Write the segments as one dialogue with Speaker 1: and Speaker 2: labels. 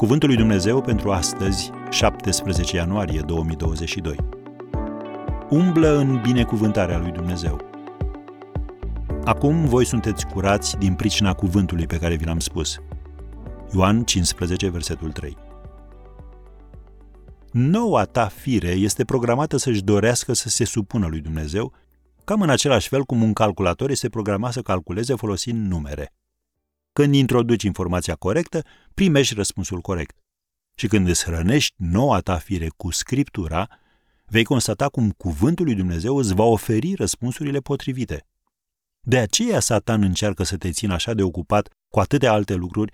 Speaker 1: Cuvântul lui Dumnezeu pentru astăzi, 17 ianuarie 2022. Umblă în binecuvântarea lui Dumnezeu. Acum voi sunteți curați din pricina cuvântului pe care vi l-am spus. Ioan 15, versetul 3. Noua ta fire este programată să-și dorească să se supună lui Dumnezeu, cam în același fel cum un calculator este programat să calculeze folosind numere. Când introduci informația corectă, primești răspunsul corect. Și când îți hrănești noua ta fire cu scriptura, vei constata cum cuvântul lui Dumnezeu îți va oferi răspunsurile potrivite. De aceea Satan încearcă să te țină așa de ocupat cu atâtea alte lucruri,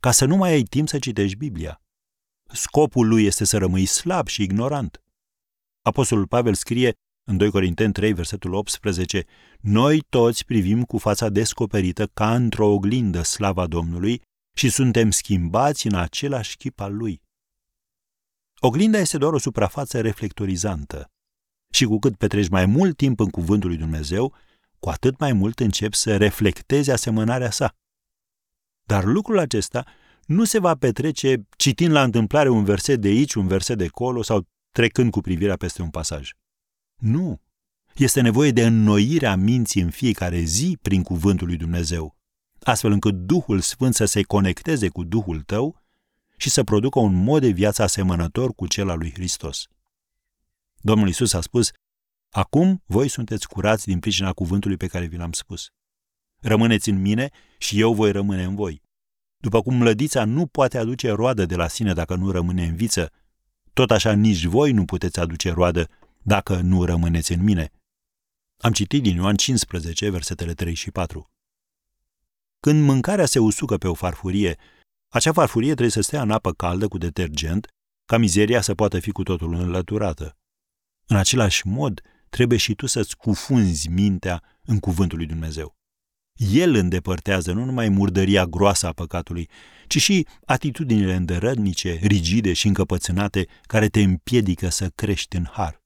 Speaker 1: ca să nu mai ai timp să citești Biblia. Scopul lui este să rămâi slab și ignorant. Apostolul Pavel scrie în 2 Corinteni 3, versetul 18, Noi toți privim cu fața descoperită ca într-o oglindă slava Domnului și suntem schimbați în același chip al lui. Oglinda este doar o suprafață reflectorizantă. Și cu cât petreci mai mult timp în cuvântul lui Dumnezeu, cu atât mai mult începi să reflectezi asemănarea sa. Dar lucrul acesta nu se va petrece citind la întâmplare un verset de aici, un verset de acolo sau trecând cu privirea peste un pasaj. Nu. Este nevoie de înnoirea minții în fiecare zi prin cuvântul lui Dumnezeu, astfel încât Duhul Sfânt să se conecteze cu Duhul tău și să producă un mod de viață asemănător cu cel al lui Hristos. Domnul Isus a spus, Acum voi sunteți curați din pricina cuvântului pe care vi l-am spus. Rămâneți în mine și eu voi rămâne în voi. După cum mlădița nu poate aduce roadă de la sine dacă nu rămâne în viță, tot așa nici voi nu puteți aduce roadă dacă nu rămâneți în mine. Am citit din Ioan 15, versetele 3 și 4. Când mâncarea se usucă pe o farfurie, acea farfurie trebuie să stea în apă caldă cu detergent, ca mizeria să poată fi cu totul înlăturată. În același mod, trebuie și tu să-ți cufunzi mintea în cuvântul lui Dumnezeu. El îndepărtează nu numai murdăria groasă a păcatului, ci și atitudinile îndărădnice, rigide și încăpățânate care te împiedică să crești în har.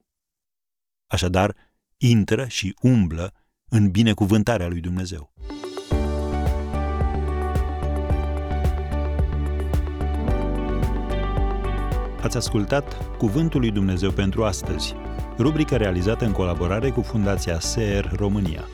Speaker 1: Așadar, intră și umblă în binecuvântarea lui Dumnezeu. Ați ascultat Cuvântul lui Dumnezeu pentru astăzi, rubrica realizată în colaborare cu Fundația SER România.